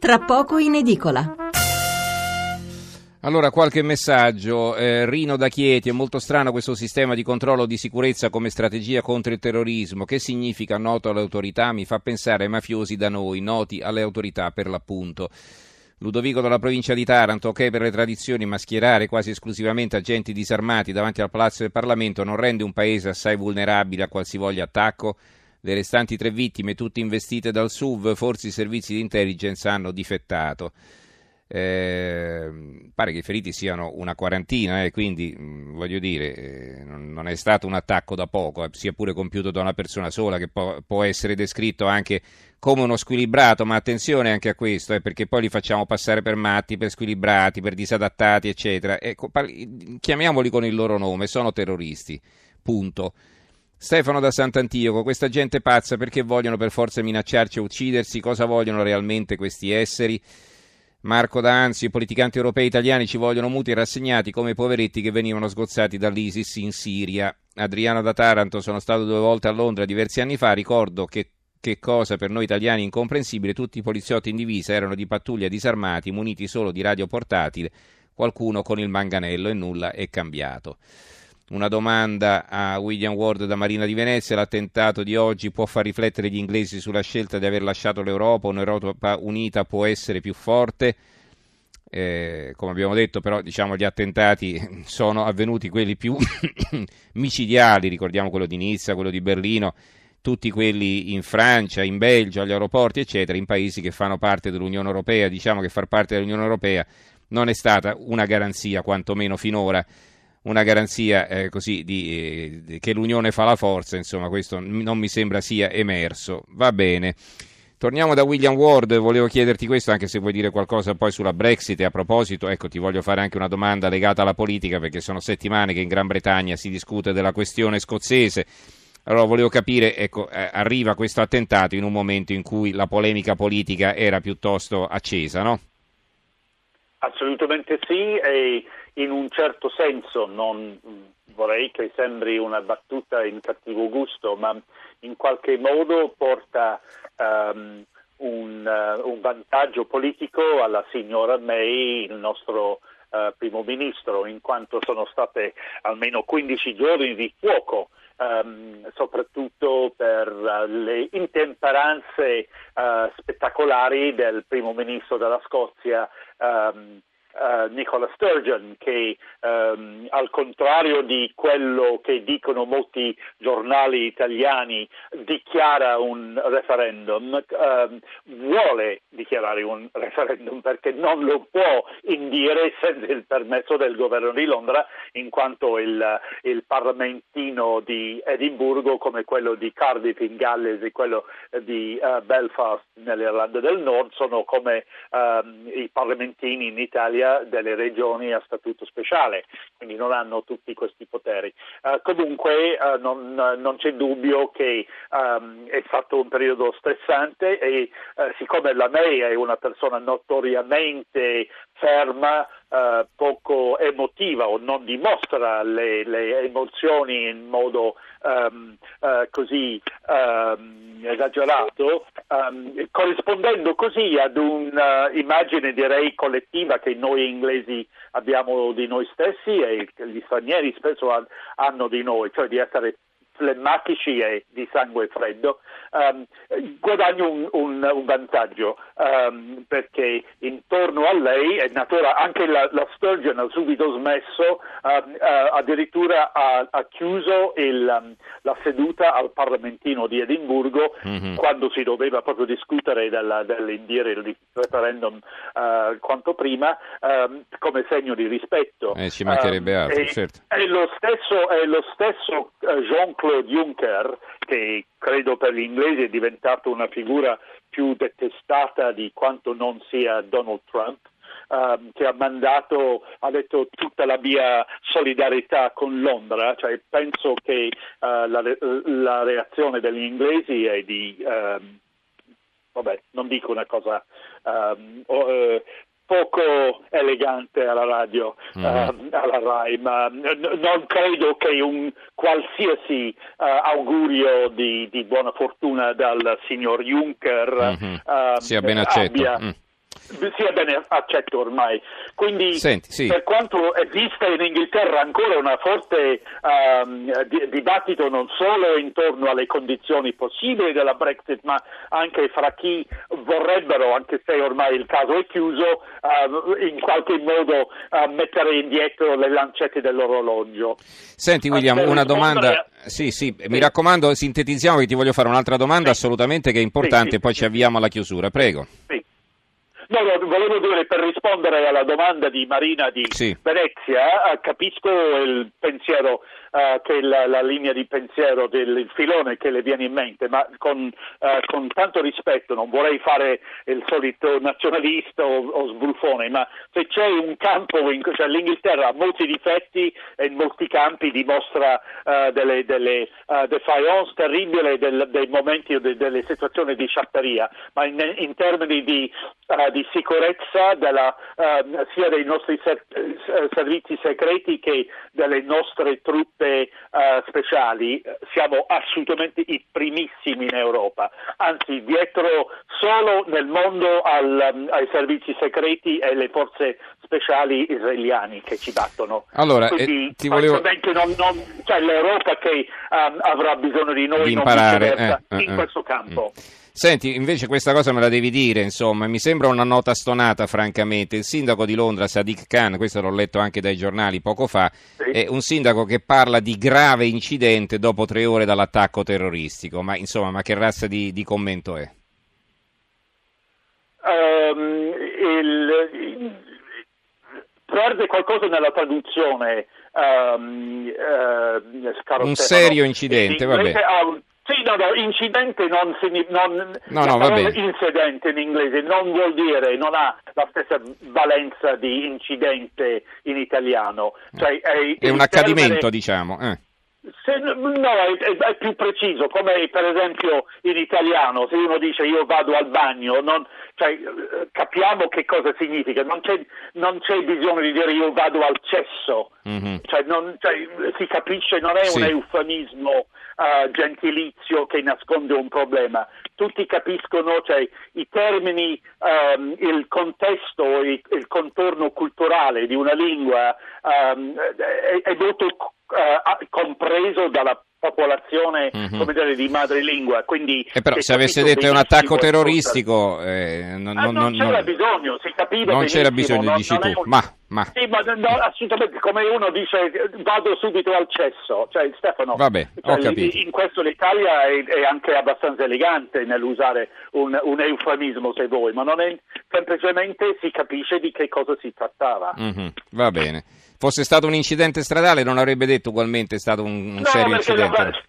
tra poco in edicola. Allora, qualche messaggio. Eh, Rino da Chieti, è molto strano questo sistema di controllo di sicurezza come strategia contro il terrorismo. Che significa noto alle autorità? Mi fa pensare ai mafiosi da noi, noti alle autorità per l'appunto. Ludovico dalla provincia di Taranto, ok per le tradizioni, ma schierare quasi esclusivamente agenti disarmati davanti al Palazzo del Parlamento non rende un paese assai vulnerabile a qualsivoglia attacco? Le restanti tre vittime, tutte investite dal SUV, forse i servizi di intelligence hanno difettato. Eh, pare che i feriti siano una quarantina, eh, quindi mh, mm, voglio dire, eh, non, è stato un attacco da poco, eh, sia pure compiuto da una persona sola, che po- può essere descritto anche come uno squilibrato, ma attenzione anche a questo, eh, perché poi li facciamo passare per matti, per squilibrati, per disadattati, eccetera. Ecco, parli, chiamiamoli con il loro nome, sono terroristi, punto. Stefano da Sant'Antioco, questa gente pazza perché vogliono per forza minacciarci e uccidersi? Cosa vogliono realmente questi esseri? Marco D'Anzi, i politicanti europei italiani ci vogliono muti e rassegnati come i poveretti che venivano sgozzati dall'ISIS in Siria. Adriano da Taranto, sono stato due volte a Londra diversi anni fa, ricordo che che cosa per noi italiani incomprensibile, tutti i poliziotti in divisa erano di pattuglia disarmati, muniti solo di radio portatile, qualcuno con il manganello e nulla è cambiato. Una domanda a William Ward da Marina di Venezia. L'attentato di oggi può far riflettere gli inglesi sulla scelta di aver lasciato l'Europa? Un'Europa unita può essere più forte? Eh, come abbiamo detto, però, diciamo, gli attentati sono avvenuti quelli più micidiali. Ricordiamo quello di Nizza, quello di Berlino, tutti quelli in Francia, in Belgio, agli aeroporti, eccetera, in paesi che fanno parte dell'Unione Europea. Diciamo che far parte dell'Unione Europea non è stata una garanzia, quantomeno finora una garanzia eh, così di, eh, che l'unione fa la forza, insomma questo non mi sembra sia emerso. Va bene. Torniamo da William Ward, volevo chiederti questo anche se vuoi dire qualcosa poi sulla Brexit e a proposito, ecco ti voglio fare anche una domanda legata alla politica perché sono settimane che in Gran Bretagna si discute della questione scozzese. Allora volevo capire, ecco, eh, arriva questo attentato in un momento in cui la polemica politica era piuttosto accesa, no? Assolutamente sì e in un certo senso non vorrei che sembri una battuta in cattivo gusto, ma in qualche modo porta um, un, uh, un, vantaggio politico alla signora May, il nostro uh, primo ministro, in quanto sono state almeno 15 giorni di fuoco. Um, soprattutto per uh, le intemperanze spettacolari del primo ministro della Scozia um, uh, Nicola Sturgeon che um, al contrario di quello che dicono molti giornali italiani dichiara un referendum, um, vuole dichiarare un referendum perché non lo può indire senza il permesso del governo di Londra in quanto il, il parlamentino di Edimburgo come quello di Cardiff in Galles e quello di uh, Belfast nell'Irlanda del Nord sono come um, i parlamentini in Italia Italia delle regioni a statuto speciale, quindi non hanno tutti questi poteri. Uh, comunque uh, non, non, c'è dubbio che um, è stato un periodo stressante e uh, siccome la May è una persona notoriamente ferma, Uh, poco emotiva o non dimostra le, le emozioni in modo um, uh, così um, esagerato, um, corrispondendo così ad un'immagine direi collettiva che noi inglesi abbiamo di noi stessi e gli stranieri spesso hanno di noi, cioè di essere e di sangue freddo, um, guadagno un, un, un vantaggio um, perché intorno a lei è natura, anche la, la Sturgeon ha subito smesso, um, uh, addirittura ha, ha chiuso il, la seduta al Parlamentino di Edimburgo mm-hmm. quando si doveva proprio discutere della, dell'indire il referendum uh, quanto prima come segno di rispetto. Eh, ci mancherebbe altro, certo. È lo stesso, è lo stesso uh, Jean-Claude Jean-Claude Juncker, che credo per gli inglesi è diventato una figura più detestata di quanto non sia Donald Trump, Uh, che ha mandato, ha detto tutta la mia solidarietà con Londra, cioè penso che uh, la, la, reazione degli inglesi è di, uh, vabbè, non dico una cosa um, poco elegante alla radio, mm. uh, alla RAI, ma n- non credo che un qualsiasi uh, augurio di, di, buona fortuna dal signor Juncker mm-hmm. uh, sia ben accetto. Abbia, mm. Sia bene accetto ormai. Quindi Senti, sì. per quanto esiste in Inghilterra ancora un forte um, di, dibattito non solo intorno alle condizioni possibili della Brexit, ma anche fra chi vorrebbero, anche se ormai il caso è chiuso, uh, in qualche modo uh, mettere indietro le lancette dell'orologio. Senti William, una domanda. Sì, sì, mi raccomando, sintetizziamo che ti voglio fare un'altra domanda assolutamente che è importante, poi ci avviamo alla chiusura. Prego. Sì. No, volevo dire per rispondere alla domanda di Marina di Sì. Venezia, eh, capisco il pensiero, eh, che la, la linea di pensiero del il filone che le viene in mente, ma con, eh, con tanto rispetto non vorrei fare il solito nazionalista o, o sbruffone, ma se c'è un campo, in, cioè l'Inghilterra ha molti difetti e in molti campi dimostra eh, delle, delle eh, defiance terribili del- dei momenti o de- delle situazioni di sciatteria, ma in, in termini di, eh, di sicurezza della, sia dei nostri ser- servizi segreti che delle nostre truppe eh, speciali eh, siamo assolutamente i primissimi in Europa, anzi dietro solo nel mondo al- um, ai servizi segreti e le forze speciali israeliani che ci battono. Allora, Quindi, eh, ti volevo- non- non- cioè l'Europa che um, avrà bisogno di noi Di non imparare, eh, eh, in eh. questo campo. Senti, invece questa cosa me la devi dire, insomma, mi sembra una nota stonata, francamente. Il sindaco di Londra, Sadiq Khan, questo l'ho letto anche dai giornali poco fa, Sì. è un sindaco che parla di grave incidente dopo tre ore dall'attacco terroristico. Ma insomma, ma che razza di, di commento è? Ehm, il- perde qualcosa nella traduzione eh, Scarrozzella, Un serio incidente, ha un- sì, no, no, incidente non, signi- non No, no, va parola bene. incidente in inglese non vuol dire, non ha la stessa valenza di incidente in italiano. Cioè, è, È un accadimento, termine- diciamo. eh. Se- no, è, è- più preciso, come per esempio in italiano, se uno dice io vado al bagno, non- cioè, eh, capiamo che cosa significa, non c'è, non c'è bisogno di dire io vado al cesso, Mhm. cioè, non- cioè, si capisce, non è Sì. un eufemismo eh, gentilizio che nasconde un problema. Tutti capiscono cioè, i termini, ehm, il contesto, il, il contorno culturale di una lingua ehm, è, è molto eh, compreso dalla popolazione Mhm. come dire, di madrelingua. Quindi E però si se avesse detto è un attacco terroristico, eh, non, Ah, non- non, c'era non- bisogno, si capiva non c'era bisogno, dici tu. un- Ma, ma. Sì, ma no, assolutamente, come uno dice vado subito al cesso, cioè Stefano, Vabbè, ho cioè, capito. in questo l'Italia è, è anche abbastanza elegante nell'usare un, un eufemismo se vuoi, ma non è semplicemente si capisce di che cosa si trattava. Mhm, Va bene. Fosse stato un incidente stradale non avrebbe detto ugualmente è stato un, un No, serio incidente.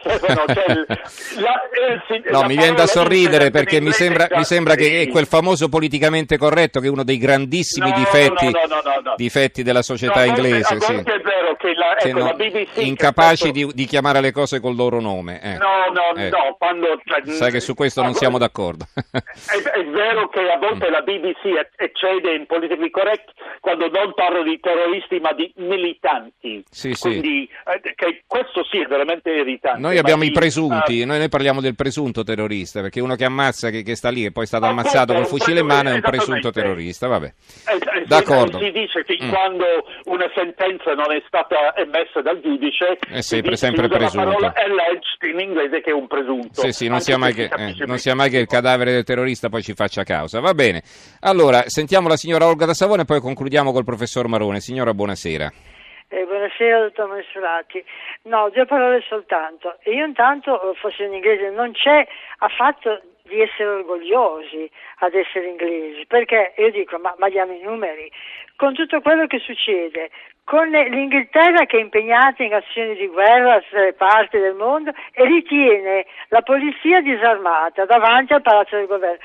Stefano, cioè, la- eh, sì, No, mi viene da sorridere perché mi sembra, già- mi sembra che sì. è quel famoso politicamente corretto che è uno dei grandissimi No, difetti, no, difetti della società inglese. a sì. è vero che la, Che ecco, la BBC incapaci spesso- di, di chiamare le cose col loro nome. eh. No, no, Eh. no, quando... cioè, Sai che su questo non siamo d'accordo. È, è vero che a volte la BBC ec- eccede in politically correct quando non parlo di terroristi ma di militanti. Sì, sì. Quindi eh, che questo sì è veramente irritante. Noi abbiamo i presunti, eh, noi, noi parliamo del presunto terrorista, perché uno che ammazza, che, che sta lì e poi è stato Appunto, ammazzato col un fucile in mano è un presunto- terrorista, vabbè. eh, eh, D'accordo. Si, dice che Mm. quando una sentenza non è stata emessa dal giudice È si sempre- dice- sempre si usa presunto. la parola alleged in inglese che è un presunto. Sì, sì, non sia, mai che, eh, non sia mai che il cadavere del terrorista poi ci faccia causa. Va bene. Allora, sentiamo la signora Olga da Savone e poi concludiamo col professor Marone. Signora, buonasera. Eh, buonasera, dottor Mensurati. No, due parole soltanto. Io intanto, eh, fossi in inglese, non c'è affatto di essere orgogliosi ad essere inglesi, perché io dico, ma, ma diamo i numeri, con tutto quello che succede, con l'Inghilterra che è impegnata in azioni di guerra a tre parti del mondo e ritiene la polizia disarmata davanti al palazzo del governo.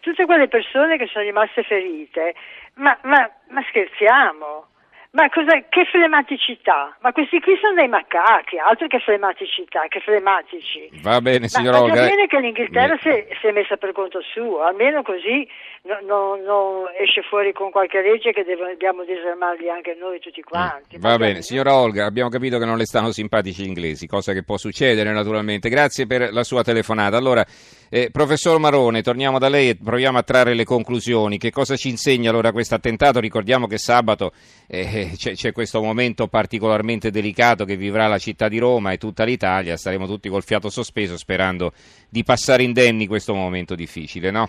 Tutte quelle persone che sono rimaste ferite, ma, ma, ma scherziamo? Ma? Che flematicità? Ma questi qui sono dei macachi, altro che flematicità, che flematici. Va bene, signora Ma Olga. va bene che l'Inghilterra si, è- si è messa per conto suo, almeno così no- no- non esce fuori con qualche legge che dobbiamo disarmarli anche noi tutti quanti. Mm, Va Ma bene, signora Olga, abbiamo capito che non le stanno simpatici gli inglesi, cosa che può succedere naturalmente. Grazie per la sua telefonata. Allora, eh, professor Marone, torniamo da lei e proviamo a trarre le conclusioni. Che cosa ci insegna allora questo attentato? Ricordiamo che sabato eh, c'è, c'è questo momento particolarmente delicato che vivrà la città di Roma e tutta l'Italia. Staremo tutti col fiato sospeso sperando di passare indenni questo momento difficile, no?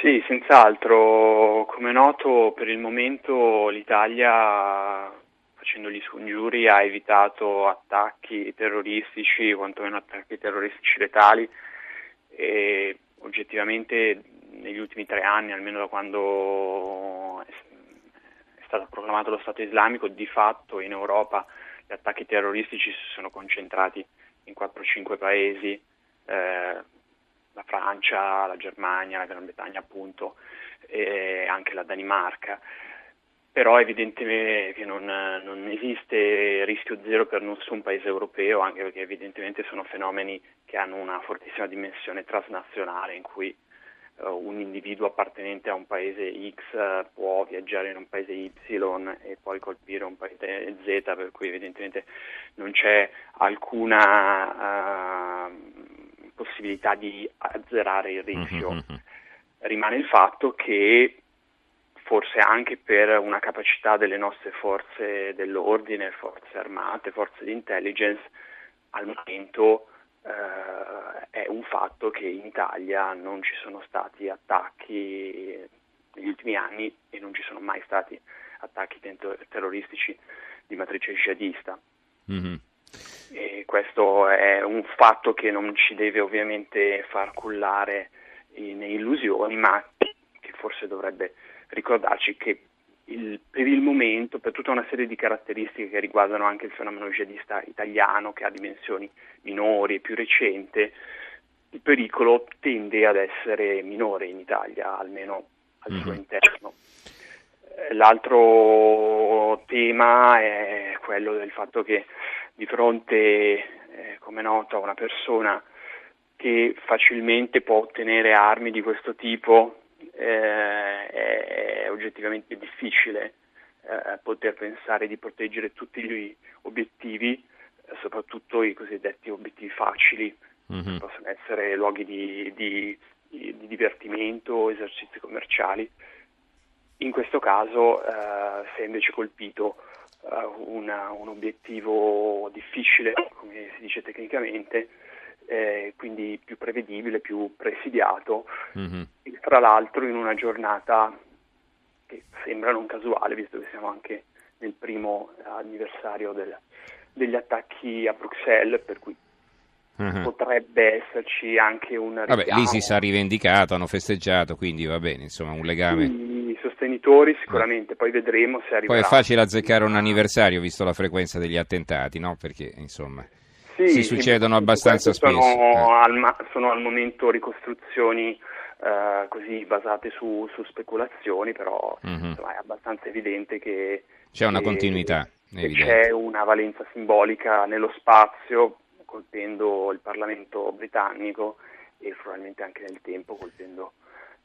Sì, senz'altro. Come noto, per il momento l'Italia, facendo gli scongiuri, ha evitato attacchi terroristici, quantomeno attacchi terroristici letali e oggettivamente negli ultimi tre anni, almeno da quando stato proclamato lo Stato islamico, di fatto in Europa gli attacchi terroristici si sono concentrati in 4-5 paesi, eh, la Francia, la Germania, la Gran Bretagna appunto, e anche la Danimarca. Però è evidente che non, non esiste rischio zero per nessun paese europeo, anche perché evidentemente sono fenomeni che hanno una fortissima dimensione transnazionale in cui un individuo appartenente a un paese X eh, può viaggiare in un paese Y e poi colpire un paese Z, per cui evidentemente non c'è alcuna eh, possibilità di azzerare il rischio. Mhm. Rimane il fatto che forse anche per una capacità delle nostre forze dell'ordine, forze armate, forze di intelligence, al momento eh, è un fatto che in Italia non ci sono stati attacchi negli ultimi anni e non ci sono mai stati attacchi terroristici di matrice jihadista. Mhm. E questo è un fatto che non ci deve ovviamente far cullare in illusioni, ma che forse dovrebbe ricordarci che il- per il momento, per tutta una serie di caratteristiche che riguardano anche il fenomeno jihadista italiano, che ha dimensioni minori e più recente, il pericolo tende ad essere minore in Italia, almeno al suo Mhm. interno. Eh, L'altro tema è quello del fatto che di fronte, eh, come noto, a una persona che facilmente può ottenere armi di questo tipo, eh, è, è oggettivamente difficile eh, poter pensare di proteggere tutti gli obiettivi, eh, soprattutto i cosiddetti obiettivi facili, Mhm. possono essere luoghi di, di- di- di divertimento, esercizi commerciali. In questo caso eh, si è invece colpito eh, una- un obiettivo difficile, come si dice tecnicamente, eh, quindi più prevedibile, più presidiato, Mhm. e tra l'altro in una giornata che sembra non casuale, visto che siamo anche nel primo anniversario del- degli attacchi a Bruxelles, per cui Mhm. potrebbe esserci anche un Vabbè, richiamo. l'ISIS ha rivendicato, hanno festeggiato, quindi va bene, insomma, un legame. I sostenitori sicuramente, poi vedremo se Poi arriverà. è facile azzeccare un anniversario visto la frequenza degli attentati, no? Perché, insomma, Sì, si succedono abbastanza spesso. Sono, eh. al, sono al momento ricostruzioni eh, così basate su, su speculazioni, però Mhm. insomma, è abbastanza evidente che C'è una che- continuità, è che c'è una valenza simbolica nello spazio, colpendo il Parlamento britannico e probabilmente anche nel tempo, colpendo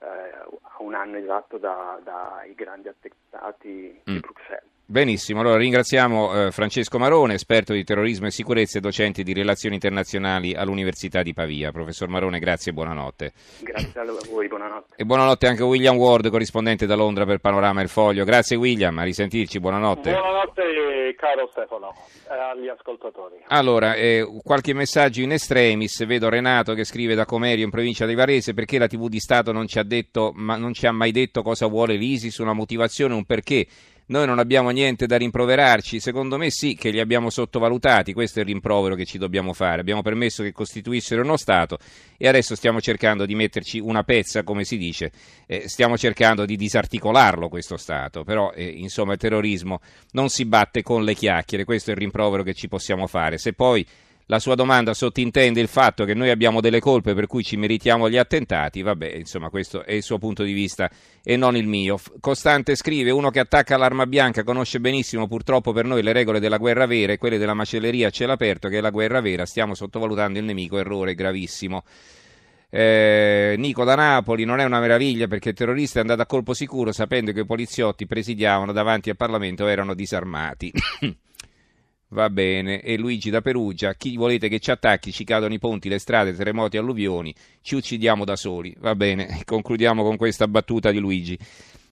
eh, a un anno esatto da- dai grandi attentati Mm. di Bruxelles. Benissimo, allora ringraziamo eh, Francesco Marone, esperto di terrorismo e sicurezza e docente di relazioni internazionali all'Università di Pavia. Professor Marone, grazie e buonanotte. Grazie a voi, buonanotte. E buonanotte anche a William Ward, corrispondente da Londra per Panorama e il Foglio. Grazie William, a risentirci, buonanotte. Buonanotte caro Stefano e agli ascoltatori. Allora, eh, qualche messaggio in extremis, vedo Renato che scrive da Comerio in provincia di Varese, perché la TV di Stato non ci ha detto, ma non ci ha mai detto cosa vuole l'ISIS, una motivazione, un perché. Noi non abbiamo niente da rimproverarci, secondo me sì che li abbiamo sottovalutati, questo è il rimprovero che ci dobbiamo fare, abbiamo permesso che costituissero uno Stato e adesso stiamo cercando di metterci una pezza, come si dice, eh, stiamo cercando di disarticolarlo questo Stato, però eh, insomma il terrorismo non si batte con le chiacchiere, questo è il rimprovero che ci possiamo fare, se poi la sua domanda sottintende il fatto che noi abbiamo delle colpe per cui ci meritiamo gli attentati, vabbè, insomma, questo è il suo punto di vista e non il mio. Costante scrive: Uno che attacca l'arma bianca conosce benissimo, purtroppo per noi, le regole della guerra vera e quelle della macelleria a cielo aperto, che è la guerra vera. Stiamo sottovalutando il nemico, errore gravissimo. Eh, Nico da Napoli non è una meraviglia perché il terrorista è andato a colpo sicuro sapendo che i poliziotti presidiavano davanti al Parlamento erano disarmati. Va bene, e Luigi da Perugia, chi volete che ci attacchi, ci cadono i ponti, le strade, terremoti, alluvioni, ci uccidiamo da soli. Va bene, concludiamo con questa battuta di Luigi.